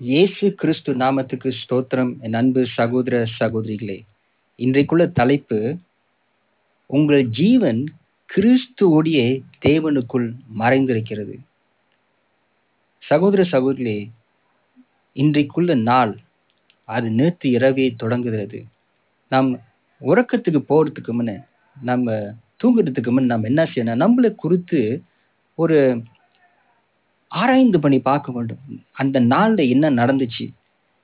இயேசு கிறிஸ்து நாமத்துக்கு ஸ்தோத்திரம். என் அன்பு சகோதர சகோதரிகளே இன்றைக்குள்ள தலைப்பு உங்கள் ஜீவன் கிறிஸ்துவோடைய தேவனுக்குள் மறைந்திருக்கிறது. சகோதர சகோதரிகளே இன்றைக்குள்ள நாள் அது நேற்று இரவே தொடங்குகிறது. நாம் உறக்கத்துக்கு போகிறதுக்கு முன்ன நம்ம தூங்குறதுக்கு முன் நம்ம என்ன செய்யணும்? நம்மளை குறித்து ஒரு ஆராய்ந்து பண்ணி பார்க்க வேண்டும். அந்த நாளில் என்ன நடந்துச்சு?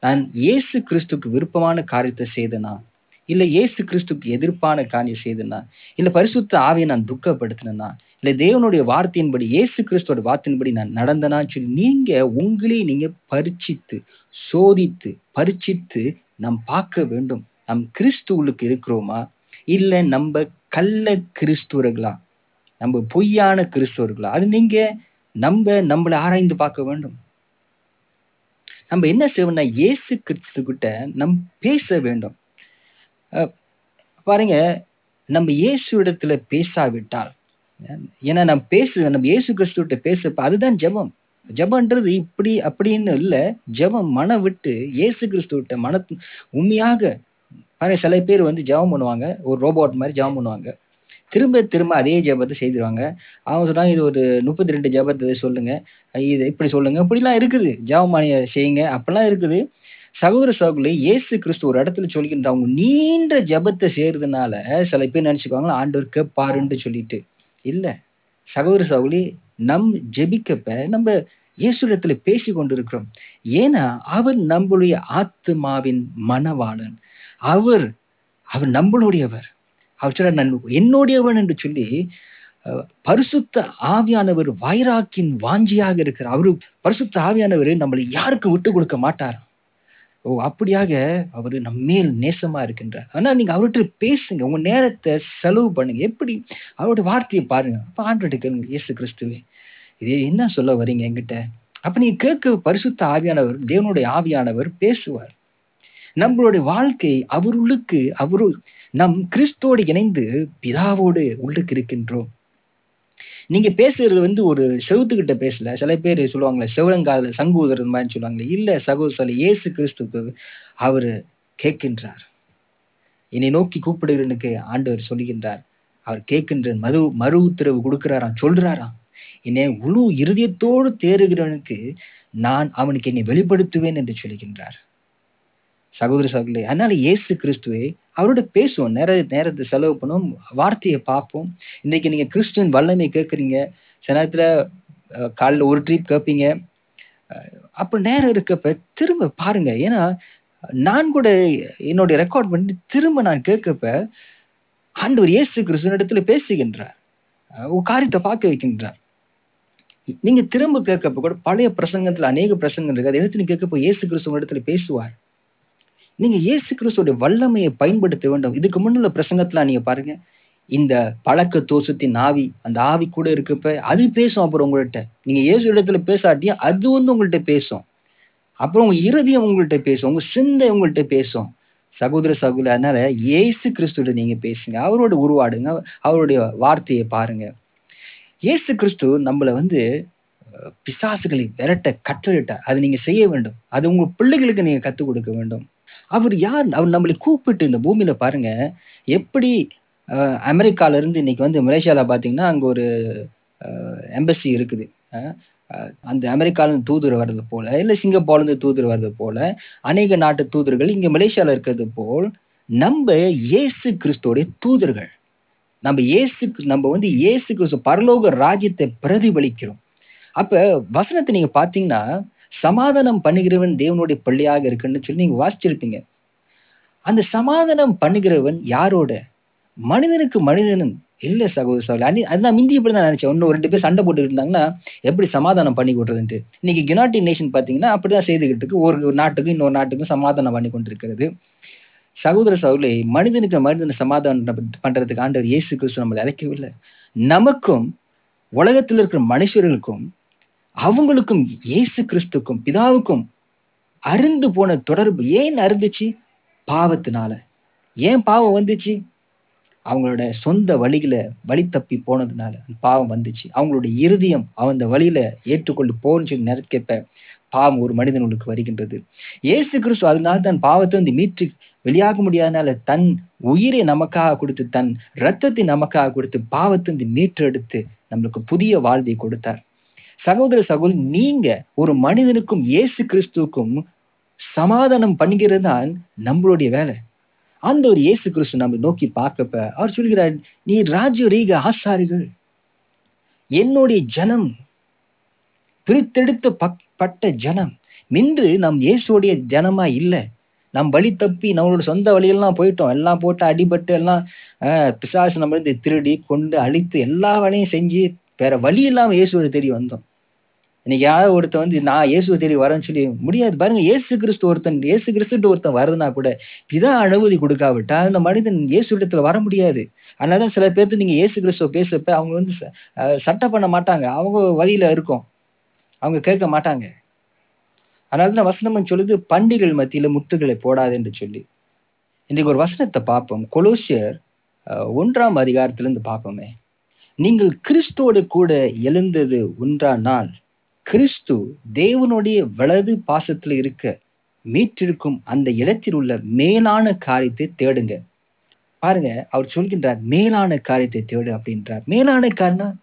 நான் இயேசு கிறிஸ்துக்கு விருப்பமான காரியத்தை செய்தனா? இல்லை இயேசு கிறிஸ்துக்கு எதிர்ப்பான காரியம் செய்தனா? இல்லை பரிசுத்த ஆவியை நான் துக்கப்படுத்தினா இல்லை தேவனுடைய வார்த்தையின்படி இயேசு கிறிஸ்துவோட வார்த்தையின்படி நான் நடந்தனான்னு சொல்லி நீங்கள் உங்களே நீங்கள் பரிச்சித்து சோதித்து பரிச்சித்து நாம் பார்க்க வேண்டும். நம் கிறிஸ்துவுக்கு இருக்கிறோமா? இல்லை நம்ம கள்ள கிறிஸ்துவர்களா? நம்ம பொய்யான கிறிஸ்துவர்களா? அது நீங்கள் நம்ம நம்மளை ஆராய்ந்து பார்க்க வேண்டும். நம்ம என்ன செய்வோம்னா இயேசு கிறிஸ்து கிட்ட நம் பேச வேண்டும். பாருங்க நம்ம இயேசு இடத்துல பேசாவிட்டால் ஏன்னா நம்ம பேச நம்ம இயேசு கிறிஸ்துவிட்ட பேசப்ப அதுதான் ஜபம். ஜபன்றது இப்படி அப்படின்னு இல்லை ஜபம் மன விட்டு இயேசு கிறிஸ்துவிட்ட மன உண்மையாக பாருங்க சில பேர் வந்து ஜபம் பண்ணுவாங்க ஒரு ரோபோட் மாதிரி ஜபம் பண்ணுவாங்க. திரும்ப திரும்ப அதே ஜபத்தை செய்திருவாங்க. அவங்க சொன்னாங்க இது ஒரு முப்பத்தி ரெண்டு ஜபத்தை சொல்லுங்க. இது இப்படி சொல்லுங்க. இப்படிலாம் இருக்குது. ஜபமானிய செய்யுங்க. அப்படிலாம் இருக்குது. சகோதர சகோதரி இயேசு கிறிஸ்து ஒரு இடத்துல சொல்லிக்கின்ற அவங்க நீண்ட ஜபத்தை செய்யறதுனால சில பேர் நினைச்சுக்குவாங்களா ஆண்டவர் கேட்பாருன்னு சொல்லிட்டு. இல்லை. சகோதர சகோதரி நம் ஜெபிக்கப்ப நம்ம இயேசு இடத்துல பேசி கொண்டிருக்கிறோம். ஏன்னா அவர் நம்மளுடைய ஆத்மாவின் மனவாளன் அவர் அவர் நம்மளுடையவர். அவர் நான் என்னுடையவன் என்று சொல்லி பரிசுத்த ஆவியானவர் வைராக்கின் வாஞ்சியாக இருக்கிறார் அவரு பரிசுத்த ஆவியானவர் நம்மளை யாருக்கு விட்டு கொடுக்க மாட்டார்? ஓ அப்படியாக அவர் நம்ம மேல் நேசமா இருக்கின்றார். ஆனா நீங்க அவர்கிட்ட பேசுங்க. உங்க நேரத்தை செலவு பண்ணுங்க. எப்படி? அவருடைய வார்த்தையை பாருங்க. அப்ப ஆண்டு கேளுங்க. இயேசு கிறிஸ்துவே இதே என்ன சொல்ல வரீங்க என்கிட்ட? அப்ப நீங்கள் கேட்க பரிசுத்த ஆவியானவர் தேவனுடைய ஆவியானவர் பேசுவார். நம்மளுடைய வாழ்க்கை அவருளுக்கு அவரு நம் கிறிஸ்தோடு இணைந்து பிதாவோடு உள்ளுக்கு இருக்கின்றோம் நீங்க பேசுறது வந்து ஒரு செவுத்துக்கிட்ட பேசல. சில பேர் சொல்லுவாங்களே செவலங்காதல சங்கு ஊதுறது மாதிரி சொல்லுவாங்களே. இல்ல சகோதர இயேசு கிறிஸ்துக்கு அவரு கேட்கின்றார். என்னை நோக்கி கூப்பிடுகிறனுக்கு ஆண்டவர் சொல்லுகின்றார். அவர் கேட்கின்ற மறு மறு உத்தரவு கொடுக்கிறாராம் சொல்றாராம். என்னை முழு இருதயத்தோடு தேறுகிறவனுக்கு நான் அவனுக்கு என்னை வெளிப்படுத்துவேன் என்று சொல்லுகின்றார். சகோதர சகோதரி அதனால இயேசு கிறிஸ்துவே அவரோட பேசுவோம். நேர நேரத்தை செலவு பண்ணுவோம் வார்த்தையை பார்ப்போம். இன்னைக்கு நீங்க கிறிஸ்துவின் வல்லமை கேட்குறீங்க. சில நேரத்துல காலைல ஒரு ட்ரீப் கேட்பீங்க. அப்ப நேரம் இருக்கப்ப திரும்ப பாருங்க. ஏன்னா நான் கூட என்னுடைய ரெக்கார்ட் பண்ணி திரும்ப நான் கேட்கப்ப ஆண்டவர் இயேசு கிறிஸ்துவ இடத்துல பேசுகின்றார். காரியத்தை பார்க்க வைக்கின்றார். நீங்க திரும்ப கேட்கப்ப கூட பழைய பிரசங்கத்துல அநேக பிரசங்கம் இருக்கு. அதை எடுத்து கேட்கப்போ இயேசு கிறிஸ்துவ இடத்துல பேசுவார். நீங்க இயேசு கிறிஸ்துவோட வல்லமையை பயன்படுத்த வேண்டும். இதுக்கு முன்னுள்ள பிரசங்கத்துல நீங்க பாருங்க. இந்த பழக்க தோஷத்தின் ஆவி அந்த ஆவி கூட இருக்கப்ப அது பேசும் அப்புறம் உங்கள்கிட்ட நீங்க இயேசு இடத்துல பேசாட்டியும் அது வந்து உங்கள்கிட்ட பேசும். அப்புறம் உங்க இறுதியம் உங்கள்கிட்ட பேசும். உங்க சிந்தை உங்கள்கிட்ட பேசும். சகோதர சகோதரி அதனால இயேசு கிறிஸ்துவோட நீங்க பேசுங்க. அவரோட உருவாடுங்க. அவருடைய வார்த்தையை பாருங்க. இயேசு கிறிஸ்து நம்மளை வந்து பிசாசுகளை விரட்ட கட்டளிட்டார் அது நீங்க செய்ய வேண்டும். அது உங்க பிள்ளைகளுக்கு நீங்க கத்துக் கொடுக்க வேண்டும். அவர் யார்? அவர் நம்மளை கூப்பிட்டு இந்த பூமியில பாருங்க. எப்படி அமெரிக்கால இருந்து இன்னைக்கு வந்து மலேசியாவில் பார்த்தீங்கன்னா அங்க ஒரு எம்பசி இருக்குது. அந்த அமெரிக்கால தூதர் வர்றது போல இல்லை சிங்கப்பூர்லேருந்து தூதர் வர்றது போல அநேக நாட்டு தூதர்கள் இங்க மலேசியாவில் இருக்கிறது போல் நம்ம இயேசு கிறிஸ்துவோடைய தூதர்கள். நம்ம இயேசு நம்ம வந்து இயேசு கிறிஸ்து பரலோக ராஜ்யத்தை பிரதிபலிக்கிறோம். அப்ப வசனத்தை நீங்க பாத்தீங்கன்னா சமாதானம் பண்ணுகிறவன் தேவனுடைய பள்ளியாக இருக்குன்னு சொல்லி நீங்க வாசிச்சிருப்பீங்க. அந்த சமாதானம் பண்ணுகிறவன் யாரோட? மனிதனுக்கு மனிதனும் இல்லை சகோதர சகோதரி. அனி அதுதான் மிந்தி இப்படி தான் நினைச்சேன். இன்னும் ரெண்டு பேர் சண்டை போட்டுக்கிட்டு இருந்தாங்கன்னா எப்படி சமாதானம் பண்ணி கொடுறதுன்ட்டு. இன்னைக்கு யுனைடெட் நேஷன் பாத்தீங்கன்னா அப்படிதான் செய்துக்கிட்டு இருக்கு. ஒரு நாட்டுக்கும் இன்னொரு நாட்டுக்கும் சமாதானம் பண்ணி கொண்டிருக்கிறது. சகோதர சகோதரி மனிதனுக்கு மனிதனை சமாதானம் பண்ணுறதுக்கு ஆண்டவர் இயேசு கிறிஸ்து நம்மளை அழைக்கவில்லை. நமக்கும் உலகத்தில் இருக்கிற மனுஷர்களுக்கும் அவங்களுக்கும் இயேசு கிறிஸ்துக்கும் பிதாவுக்கும் அருந்து போன தொடர்பு ஏன் அருந்துச்சு பாவத்தினால. ஏன் பாவம் வந்துச்சு? அவங்களோட சொந்த வழியில வழி தப்பி போனதுனால பாவம் வந்துச்சு. அவங்களுடைய இருதயம் அந்த வழியில ஏற்றுக்கொண்டு போன்னு சொல்லி நினைக்கப்ப பாவம் ஒரு மனிதனுக்கு வருகின்றது. இயேசு கிறிஸ்து அதனால தன் பாவத்தை வந்து மீட்டு வெளியாக முடியாதனால தன் உயிரை நமக்காக கொடுத்து தன் ரத்தத்தை நமக்காக கொடுத்து பாவத்தை வந்து மீட்டெடுத்து நம்மளுக்கு புதிய வாழ்வை கொடுத்தார். சகோதர சகோதரி நீங்க ஒரு மனிதனுக்கும் இயேசு கிறிஸ்துவுக்கும் சமாதானம் பண்ணுகிறது தான் நம்மளுடைய வேலை. அந்த ஒரு இயேசு கிறிஸ்து நம்ம நோக்கி பார்க்கப்ப அவர் சொல்கிறார் நீ ராஜரீக ஆசாரிகள். என்னுடைய ஜனம் பிரித்தெடுத்த பக்- பட்ட ஜனம். மின்று நம் இயேசுடைய ஜனமா இல்லை. நம் வழி தப்பி நம்மளோட சொந்த வழியெல்லாம் போயிட்டோம். எல்லாம் போட்டு அடிபட்டு எல்லாம் பிசாசு நம்ம இருந்து திருடி கொண்டு அழித்து எல்லா வேலையும் செஞ்சு வேற வழி இல்லாமல் இயேசுவை தேடி வந்தோம். இன்னைக்கு யாராவது ஒருத்தன் வந்து நான் இயேசுவை தேடி வரேன்னு சொல்லி முடியாது. பாருங்க இயேசு கிறிஸ்து ஒருத்தன் இயேசு கிறிஸ்துட்டு ஒருத்தன் வருதுன்னா கூட இதான் அனுமதி கொடுக்காவிட்டா அந்த மனிதன் இயேசு இடத்துல வர முடியாது. அதனாலதான் சில பேர்த்து நீங்க இயேசு கிறிஸ்துவ பேசுறப்ப அவங்க வந்து ச- சட்டை பண்ண மாட்டாங்க. அவங்க வழியில இருக்கும். அவங்க கேட்க மாட்டாங்க. அதனாலதான் வசனம் சொல்லுது பண்டிகள் மத்தியில முட்டுகளை போடாது என்று சொல்லி. இன்றைக்கு ஒரு வசனத்தை பார்ப்போம். கொலோசியர் ஒன்றாம் அதிகாரத்திலிருந்து பார்ப்போமே. நீங்கள் கிறிஸ்துவோடு கூட எழுந்தது ஒன்றா நாள் கிறிஸ்து தேவனுடைய வலது பாசத்தில் இருக்க மீற்றிருக்கும் அந்த இடத்தில் உள்ள மேலான காரியத்தை தேடுங்க. பாருங்க அவர் சொல்கின்றார் மேலான காரியத்தை தேடு அப்படின்றார். மேலான காரணம்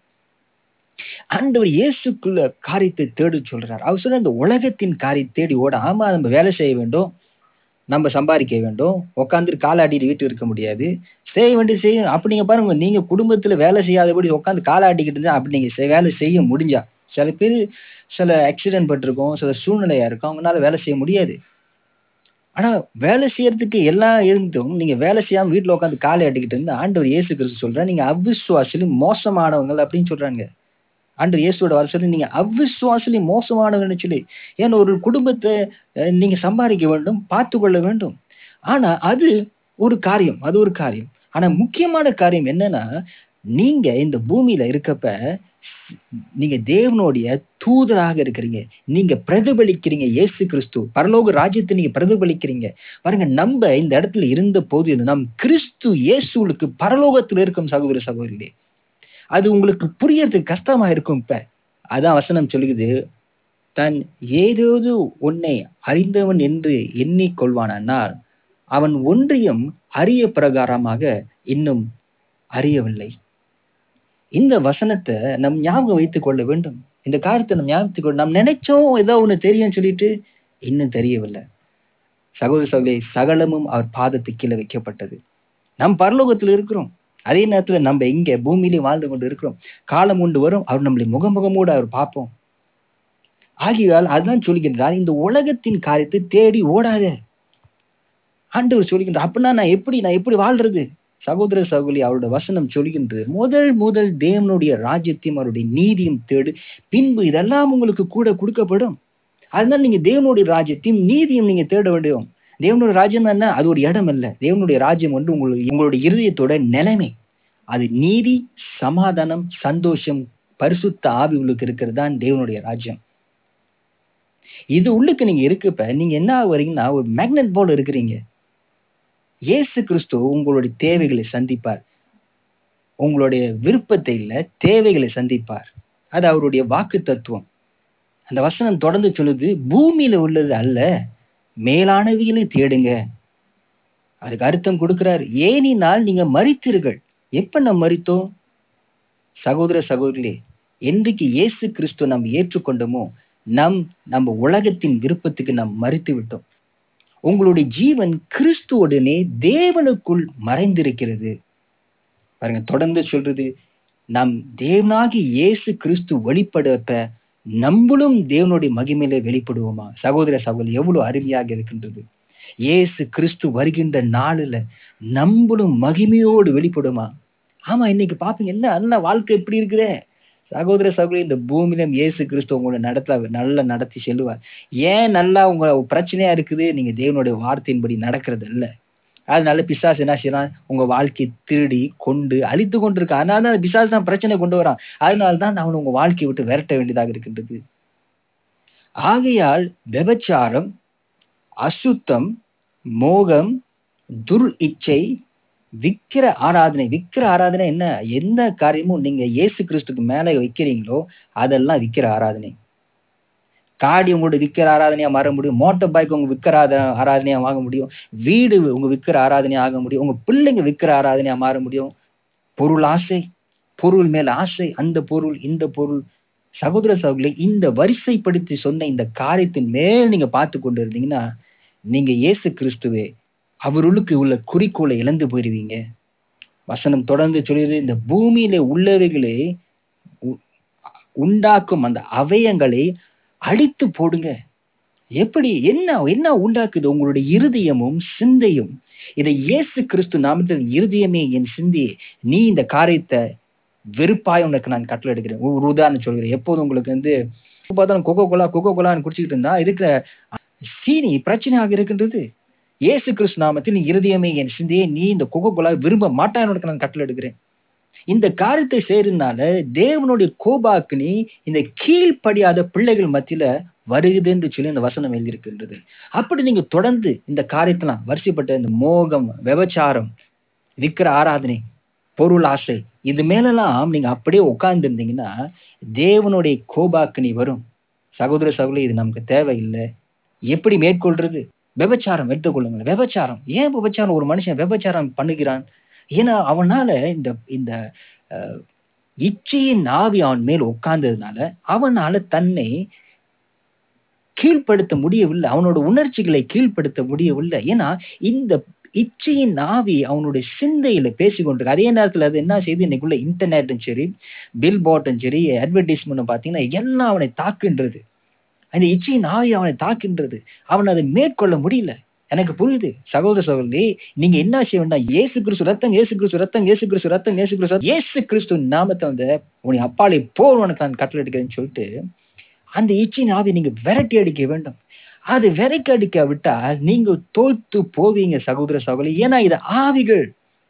ஆண்டவர் இயேசுக்குள்ள காரியத்தை தேடு சொல்றார். அவர் சொல்ற இந்த உலகத்தின் காரியத்தை தேடி ஓட ஆமா நம்ம வேலை செய்ய வேண்டும். நம்ம சம்பாதிக்க வேண்டும். உட்காந்து காலாட்டிட்டு வீட்டு இருக்க முடியாது. செய்ய வேண்டியது செய்யும் அப்படி நீங்க பாருங்க நீங்க குடும்பத்துல வேலை செய்யாதபடி உட்காந்து காலாட்டிக்கிட்டு இருந்தா அப்படி நீங்க செய்- வேலை செய்ய முடிஞ்சா சில பேர் சில ஆக்சிடென்ட் பட்டிருக்கும் சில சூழ்நிலையா இருக்கும். அவங்களால வேலை செய்ய முடியாது. ஆனா வேலை செய்யறதுக்கு எல்லாம் இருந்தும் நீங்க வேலை செய்யாம வீட்டுல உட்காந்து காலை ஆட்டிக்கிட்டு இருந்து ஆண்டவர் இயேசு கிறிஸ்து சொல்ற நீங்க அவிசுவாசிலும் மோசமானவங்க அப்படின்னு சொல்றாங்க. ஆண்டு இயேசுவோட வர சொல்லி நீங்க அவிசுவாசிலும் மோசமானவங்கன்னு சொல்லி. ஏன்னா ஒரு குடும்பத்தை நீங்க சம்பாதிக்க வேண்டும் பார்த்து கொள்ள வேண்டும். ஆனா அது ஒரு காரியம் அது ஒரு காரியம். ஆனா முக்கியமான காரியம் என்னன்னா நீங்க இந்த பூமியில இருக்கப்ப நீங்க தேவனுடைய தூதராக இருக்கிறீங்க. நீங்க பிரதிபலிக்கிறீங்க இயேசு கிறிஸ்து. பரலோக ராஜ்யத்தை நீங்க பிரதிபலிக்கிறீங்க. பாருங்க நம்ம இந்த இடத்துல இருந்த போது நம் கிறிஸ்து இயேசுவுக்கு பரலோகத்தில் இருக்கும் சகோதர சகோதரிகளே அது உங்களுக்கு புரியறதுக்கு கஷ்டமா இருக்கும் இப்ப. அதான் வசனம் சொல்லுது தன் ஏதோது உன்னை அறிந்தவன் என்று எண்ணிக்கொள்வானால் அவன் ஒன்றியம் அரிய பிரகாரமாக இன்னும் அறியவில்லை. இந்த வசனத்தை நம் ஞாபகம் வைத்துக் கொள்ள வேண்டும். இந்த காரியத்தை நம் ஞாபகத்துக் கொள்ள நாம் நினைச்சோம் ஏதோ ஒன்று தெரியும்னு சொல்லிட்டு இன்னும் தெரியவில்லை. சகோதர சகோதரி சகலமும் அவர் பாதத்துக்கு கீழே வைக்கப்பட்டது. நம் பரலோகத்தில் இருக்கிறோம். அதே நேரத்தில் நம்ம இங்கே பூமியிலே வாழ்ந்து கொண்டு இருக்கிறோம். காலம் உண்டு வரும். அவர் நம்மளை முகமுகமோடு அவர் பார்ப்போம். ஆகியால் அதுதான் சொல்கின்றார் இந்த உலகத்தின் காரியத்தை தேடி ஓடாத. ஆண்டவர் சொல்கின்றார் அப்படின்னா நான் எப்படி நான் எப்படி வாழ்றது? சகோதர சகோதரி அவருடைய வசனம் சொல்கின்றது முதல் முதல் தேவனுடைய ராஜ்யத்தையும் அவருடைய நீதியும் தேடு பின்பு இதெல்லாம் உங்களுக்கு கூட கொடுக்கப்படும். அதனால நீங்க தேவனுடைய ராஜ்யத்தையும் நீதியும் நீங்க தேட வேண்டும். தேவனுடைய ராஜ்யம் என்ன? அது ஒரு இடம் அல்ல. தேவனுடைய ராஜ்யம் வந்து உங்களுக்கு உங்களுடைய இருதயத்தோட நிலைமை. அது நீதி சமாதானம் சந்தோஷம் பரிசுத்த ஆவி உள்ளுக்கு இருக்கிறது தான் தேவனுடைய ராஜ்யம். இது உள்ளுக்கு நீங்க இருக்கப்ப நீங்க என்ன வரீங்கன்னா ஒரு மேக்னெட் போல இருக்கிறீங்க. இயேசு கிறிஸ்து உங்களுடைய தேவைகளை சந்திப்பார். உங்களுடைய விருப்பத்தை இல்லை தேவைகளை சந்திப்பார். அது அவருடைய வாக்கு தத்துவம். அந்த வசனம் தொடர்ந்து சொல்லுது பூமியில உள்ளது அல்ல மேலானவைகளை தேடுங்க. அதுக்கு அர்த்தம் கொடுக்கிறார் ஏனினால் நீங்க மறித்தீர்கள் எப்ப நம்ம மறித்தோம் சகோதர சகோதரிகளே என்றைக்கு இயேசு கிறிஸ்து நாம் ஏற்றுக்கொண்டோமோ நம் நம்ம உலகத்தின் விருப்பத்துக்கு நாம் மறித்து விட்டோம் உங்களுடைய ஜீவன் கிறிஸ்துவுடனே தேவனுக்குள் மறைந்திருக்கிறது. பாருங்க தொடர்ந்து சொல்றது நம் தேவனாகி இயேசு கிறிஸ்து வெளிப்படுத்த நம்மளும் தேவனுடைய மகிமையில வெளிப்படுவோமா? சகோதர சகோதரி எவ்வளவு அருமையாக இருக்கின்றது. இயேசு கிறிஸ்து வருகின்ற நாளில் நம்மளும் மகிமையோடு வெளிப்படுமா? ஆமா இன்னைக்கு பாப்பீங்க என்ன அண்ணா வாழ்க்கை எப்படி இருக்குதே சகோதர சகோதரி இந்த பூமியிலும் இயேசு கிறிஸ்து உங்களை நடத்த நல்லா நடத்தி செல்லுவார். ஏன் நல்லா உங்க பிரச்சனையா இருக்குது? நீங்க தேவனுடைய வார்த்தையின்படி நடக்கிறது இல்ல அதனால பிசாஸ் என்ன செய்யறான் உங்க வாழ்க்கையை திருடி கொண்டு அழித்து கொண்டிருக்க அதனால தான் பிசாசு தான் பிரச்சனை கொண்டு வரான். அதனால தான் அவன் உங்க வாழ்க்கையை விட்டு விரட்ட வேண்டியதாக இருக்கின்றது. ஆகையால் விபச்சாரம் அசுத்தம் மோகம் துர் இச்சை விக்கிர ஆராதனை விக்கிர ஆராதனை என்ன? எந்த காரியமும் நீங்க இயேசு கிறிஸ்துக்கு மேல வைக்கிறீங்களோ அதெல்லாம் விக்கிர ஆராதனை. காடி உங்களோட விற்கிற ஆராதனையா மாற முடியும். மோட்டார் பைக் உங்க விற்கிற ஆராதனையா வாங்க முடியும். வீடு உங்க விற்கிற ஆராதனையா ஆக முடியும். உங்க பிள்ளைங்க விற்கிற ஆராதனையா மாற முடியும். பொருள் ஆசை பொருள் மேல ஆசை அந்த பொருள் இந்த பொருள். சகோதர சகோதரி இந்த வரிசைப்படுத்தி சொன்ன இந்த காரியத்தின் மேல் நீங்க பார்த்து கொண்டு இருந்தீங்கன்னா நீங்க இயேசு கிறிஸ்துவே அவருளுக்கு உள்ள குறிக்கோளை இழந்து போயிடுவீங்க வசனம் தொடர்ந்து சொல்லுது இந்த பூமியில உள்ளவைகளே உ- உண்டாக்கும் அந்த அவயங்களை அழித்து போடுங்க. எப்படி? என்ன என்ன உண்டாக்குது? உங்களுடைய இருதயமும் சிந்தையும். இதை இயேசு கிறிஸ்து நாமத்தில் இருதயமே என் சிந்தையே. நீ இந்த காரியத்தை வெறுப்பாய் உனக்கு நான் கட்டளை எடுக்கிறேன் ஒரு உதாரணம் சொல்கிறேன். எப்போதும் உங்களுக்கு வந்து பார்த்தாலும் கொக்கோ கோலா கொக்கோ கோலான்னு குடிச்சிக்கிட்டு இருந்தா இருக்கிற சீனி பிரச்சனையாக இருக்கின்றது. இயேசு கிறிஸ்து நாமத்தில் நீ இருதயமே என் சிந்தையே நீ இந்த கொக்கோ கோலா விரும்ப மாட்டான் உனக்கு நான் கட்டளை எடுக்கிறேன். இந்த காரியத்தை செய்யறதுனால தேவனுடைய கோபாக்கினி இந்த கீழ்ப்படியாத பிள்ளைகள் மத்தியில வருகிறது என்று சொல்லி இந்த வசனம் எழுதியிருக்கின்றது. அப்படி நீங்க தொடர்ந்து இந்த காரியத்தெல்லாம் வரிசைப்பட்ட இந்த மோகம் விபச்சாரம் விக்கிர ஆராதனை பொருள் ஆசை இது மேலெல்லாம் நீங்க அப்படியே உட்கார்ந்து இருந்தீங்கன்னா தேவனுடைய கோபாக்கினி வரும். சகோதர சகோதரி இது நமக்கு தேவையில்லை. எப்படி மேற்கொள்றது? விபச்சாரம் எடுத்துக்கொள்ளுங்கள் விபச்சாரம். ஏன் விபச்சாரம்? ஒரு மனுஷன் விபச்சாரம் பண்ணுகிறான். ஏன்னா அவனால இந்த இந்த இச்சையின் ஆவி அவன் மேல் உட்கார்ந்ததுனால அவனால தன்னை கீழ்ப்படுத்த முடியவில்லை. அவனோட உணர்ச்சிகளை கீழ்ப்படுத்த முடியவில்லை. ஏன்னா இந்த இச்சையின் ஆவி அவனுடைய சிந்தையில பேசிக்கொண்டிருக்கு அதே நேரத்துல அது என்ன செய்யுது இன்னைக்குள்ள இன்டர்நெட்டும் சரி பில் போர்டும் சரி அட்வர்டைஸ்மெண்ட்டும் பார்த்தீங்கன்னா எல்லாம் அவனை தாக்குன்றது அந்த இச்சையின் ஆவி அவனை தாக்கின்றது அவன் அதை மேற்கொள்ள முடியல. எனக்கு புரியுது. சகோதர சகோதரி நீங்க என்ன செய்ய வேண்டாம்? ஏசு கிறிஸ்து ரத்தம் ஏசு கிறிஸ்து ரத்தம் ஏசு கிறிஸ்து ரத்தம் ஏசு கிறிஸ்து ஏசு கிறிஸ்து நாமத்தை வந்து உன்னை அப்பாலே போர் உனக்கு நான் கட்டளை எடுக்கிறேன்னு சொல்லிட்டு அந்த இச்சின் ஆவி நீங்க விரட்டி அடிக்க வேண்டும். அது விரட்டி அடிக்க விட்டால் நீங்க தோத்து போவீங்க சகோதர சகோதரி. ஏன்னா இது ஆவிகள்.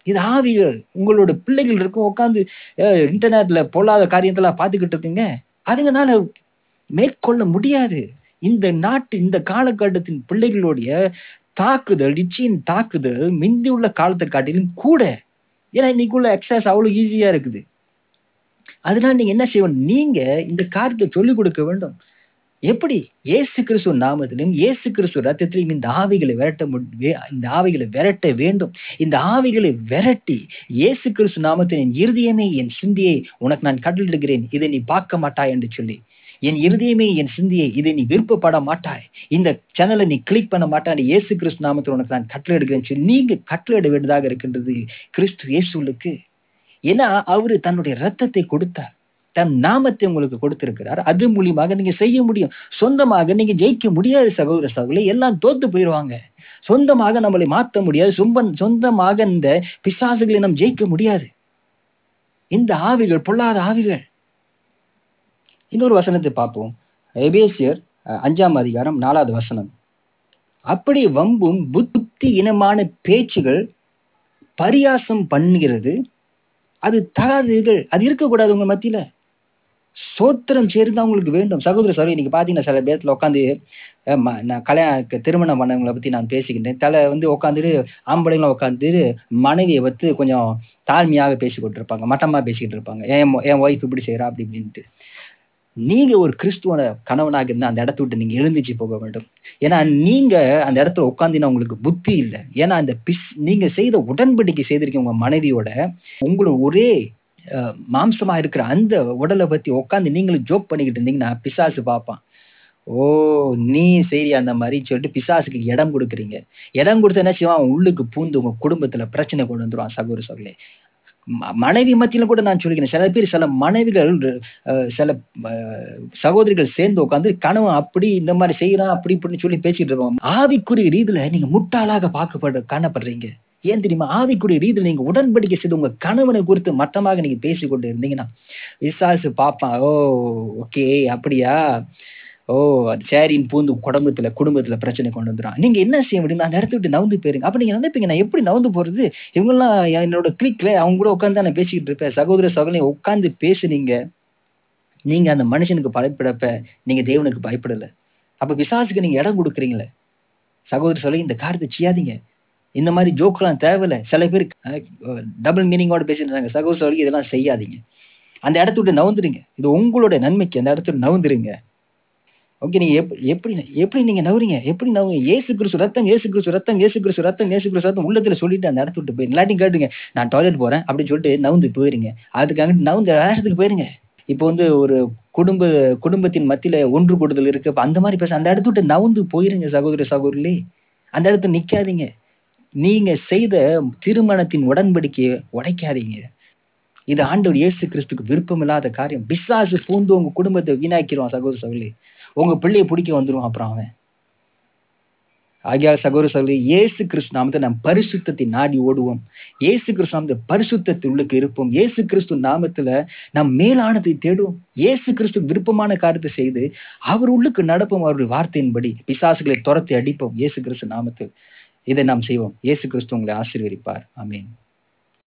இது ஆவிகள். உங்களோட பிள்ளைகள் இருக்கும் உட்காந்து இன்டர்நெட்ல பொல்லாத காரியத்தெல்லாம் பார்த்துக்கிட்டு இருக்கீங்க அதுங்கனால மேற்கொள்ள முடியாது. இந்த நாட்டு இந்த காலகட்டத்தின் பிள்ளைகளுடைய தாக்குதல் இச்சியின் தாக்குதல் மிந்தி உள்ள காலத்தை காட்டிலும் கூட. ஏன்னா இன்னைக்குள்ள எக்ஸஸ் அவ்வளவு ஈஸியா இருக்குது. அதனால நீங்க என்ன செய்யணும்? நீங்க இந்த காரியத்தை சொல்லிக் கொடுக்க வேண்டும். எப்படி? இயேசு கிறிஸ்துவ நாமத்திலும் இயேசு கிறிஸ்துவ ரத்தத்திலும் இந்த ஆவிகளை விரட்ட மு- வே- இந்த ஆவிகளை விரட்ட வேண்டும். இந்த ஆவிகளை விரட்டி இயேசு கிறிஸ்து நாமத்தின் என் இருதயமே என் சிந்தியை உனக்கு நான் கடலிடுகிறேன் இதை நீ பார்க்க மாட்டாய் என்று சொல்லி. என் இருதயமே என் சிந்தியை இதை நீ விருப்பப்பட மாட்டாய் இந்த சேனலை நீ கிளிக் பண்ண மாட்டாய். இயேசு கிறிஸ்து நாமத்தில் உனக்கு நான் கட்டளை எடுக்கிறேன் சொல்லி நீங்க கட்டளையிட வேண்டியதாக இருக்கின்றது கிறிஸ்து இயேசுலுக்கு ஏன்னா அவரு தன்னுடைய ரத்தத்தை கொடுத்தார். தன் நாமத்தை உங்களுக்கு கொடுத்திருக்கிறார். அது மூலியமாக நீங்க செய்ய முடியும். சொந்தமாக நீங்க ஜெயிக்க முடியாது சகோதர சகோதரி எல்லாம் தோத்து போயிடுவாங்க. சொந்தமாக நம்மளை மாற்ற முடியாது. சொம்பன் சொந்தமாக இந்த பிசாசுகளை நாம் ஜெயிக்க முடியாது. இந்த ஆவிகள் பொல்லாத ஆவிகள். இன்னொரு வசனத்தை பார்ப்போம். எபேசியர் அஞ்சாம் அதிகாரம் நாலாவது வசனம். அப்படி வம்பும் புத்தி இனமான பேச்சுகள் பரியாசம் பண்ணுகிறது. அது தகாதீர்கள். அது இருக்கக்கூடாது உங்க மத்தியில. சோத்திரம் சேர்ந்து அவங்களுக்கு வேண்டும். சகோதர சகோதரி நீங்க பாத்தீங்கன்னா சில பேர்த்துல உட்காந்து நான் கல்யாண திருமணம் பண்ணவங்களை பத்தி நான் பேசிக்கிட்டேன். தலை வந்து உட்காந்துட்டு ஆம்பளைங்களும் உட்காந்துட்டு மனைவியை பத்தி கொஞ்சம் தாழ்மையாக பேசிக்கிட்டு இருப்பாங்க மட்டமா பேசிக்கிட்டு இருப்பாங்க. என் என் ஒய்ஃப் இப்படி செய்யறா அப்படி இப்படின்ட்டு. நீங்க ஒரு கிறிஸ்துவன கணவனாக இருந்து அந்த இடத்த விட்டு நீங்க எழுந்திச்சு போக வேண்டும். ஏன்னா நீங்க அந்த இடத்துல உட்காந்தினா உங்களுக்கு புத்தி இல்லை. ஏன்னா அந்த பிஸ் நீங்க செய்த உடன்படிக்கை செய்திருக்கீங்க உங்க மனைவியோட உங்களோட ஒரே மாம்சமா இருக்கிற அந்த உடலை பத்தி உட்காந்து நீங்களும் ஜோக் பண்ணிக்கிட்டு இருந்தீங்கன்னா பிசாசு பார்ப்பான். ஓ நீ சரி அந்த மாதிரி சொல்லிட்டு பிசாசுக்கு இடம் கொடுக்குறீங்க. இடம் கொடுத்து என்ன செய்வான்? அவன் உள்ளுக்கு பூந்து உங்க குடும்பத்துல பிரச்சனை கொண்டு வந்துருவான் சகோதர சகோதரி மனைவி மத்தியில கூட நான் சொல்லிக்கிறேன் சில பேர் சில மனைவிகள் சில சகோதரிகள் சேர்ந்து உட்காந்து கணவன் அப்படி இந்த மாதிரி செய்யறான் அப்படி இப்படின்னு சொல்லி பேசிட்டு இருப்பாங்க. ஆவிக்குரிய ரீதியில நீங்க முட்டாளாக பார்க்கப்படுற காணப்படுறீங்க. ஏன் தெரியுமா? ஆவிக்குரிய ரீதியில் நீங்க உடன்படிக்கை செய்து உங்க கணவனை குறித்து மட்டமாக நீங்க பேசிக்கொண்டு இருந்தீங்கன்னா விசாரிச்சு பார்ப்பான். ஓ ஓகே அப்படியா? ஓ சரின்னு பூந்து குடும்பத்துல குடும்பத்துல பிரச்சனை கொண்டு வந்துடும் நீங்க என்ன செய்ய முடியும் அந்த இடத்த விட்டு நவுந்து போயிருங்க. அப்ப நீங்க நினைப்பீங்க நான் எப்படி நவுந்து போறது? இவங்கெல்லாம் என்னோட கிளிக்ல அவங்க கூட உட்காந்து நான் பேசிக்கிட்டு இருப்பேன் சகோதர சகோதரி உட்காந்து பேசுனீங்க. நீங்க அந்த மனுஷனுக்கு பயப்படப்ப நீங்க தேவனுக்கு பயப்படல. அப்ப பிசாசுக்கு நீங்க இடம் கொடுக்குறீங்களே. சகோதர சொல்லி இந்த காரியத்தை செய்யாதீங்க. இந்த மாதிரி ஜோக்கெல்லாம் தேவையில்ல. சில பேர் டபுள் மீனிங்கோட பேசிட்டு இருக்காங்க சகோதர சொல்லி இதெல்லாம் செய்யாதீங்க. அந்த இடத்த விட்டு நவுந்துருங்க இது உங்களோட நன்மைக்கு அந்த இடத்துல நவுந்துருங்க ஓகே நீங்க எப் எப்படி எப்படி நீங்க நவுறீங்க? எப்படி நவுங்க? ஏசு கிறிஸ்து ரத்தம் ஏசு கிறிஸ்து ரத்தம் ஏசு கிறிஸ்து ரத்தம் ஏசு கிறிஸ்து ரத்தம் உள்ளத்துல சொல்லிட்டு அந்த இடத்து விட்டு போய் எல்லாத்தையும் கேட்டுங்க நான் டாய்லெட் போறேன் அப்படின்னு சொல்லிட்டு நவுந்து போயிருங்க. அதுக்காக நவுந்து இடத்துக்கு போயிருங்க. இப்போ வந்து ஒரு குடும்ப குடும்பத்தின் மத்தியில ஒன்று கூடுதல் இருக்கு. அந்த மாதிரி பேச அந்த இடத்து விட்டு நவுந்து போயிருங்க சகோதர சகோதரிலே அந்த இடத்துல நிக்காதீங்க. நீங்க செய்த திருமணத்தின் உடன்படிக்கையை உடைக்காதீங்க. இது ஆண்டவர் இயேசு கிறிஸ்துக்கு விருப்பமில்லாத காரியம். பிசாசு பூந்து உங்க குடும்பத்தை வீணாக்கிடுவான் சகோதர சகோதரி உங்க பிள்ளையை பிடிக்க வந்துருவான் அப்புறம் அவன். ஆகியால் சகோதர சகோதரி இயேசு கிறிஸ்து நாமத்தை நாம் பரிசுத்தத்தை நாடி ஓடுவோம். இயேசு கிறிஸ்து நாமத்தை பரிசுத்தத்தில் உள்ளுக்கு இருப்போம். இயேசு கிறிஸ்து நாமத்துல நாம் மேலானதை தேடுவோம். இயேசு கிறிஸ்து விருப்பமான காரியத்தை செய்து அவர் உள்ளுக்கு நடப்போம் அவருடைய வார்த்தையின்படி பிசாசுகளை துரத்தி அடிப்போம். இயேசு கிறிஸ்து நாமத்தில் இதை நாம் செய்வோம். இயேசு கிறிஸ்து உங்களை ஆசீர்வதிப்பார். அமேன்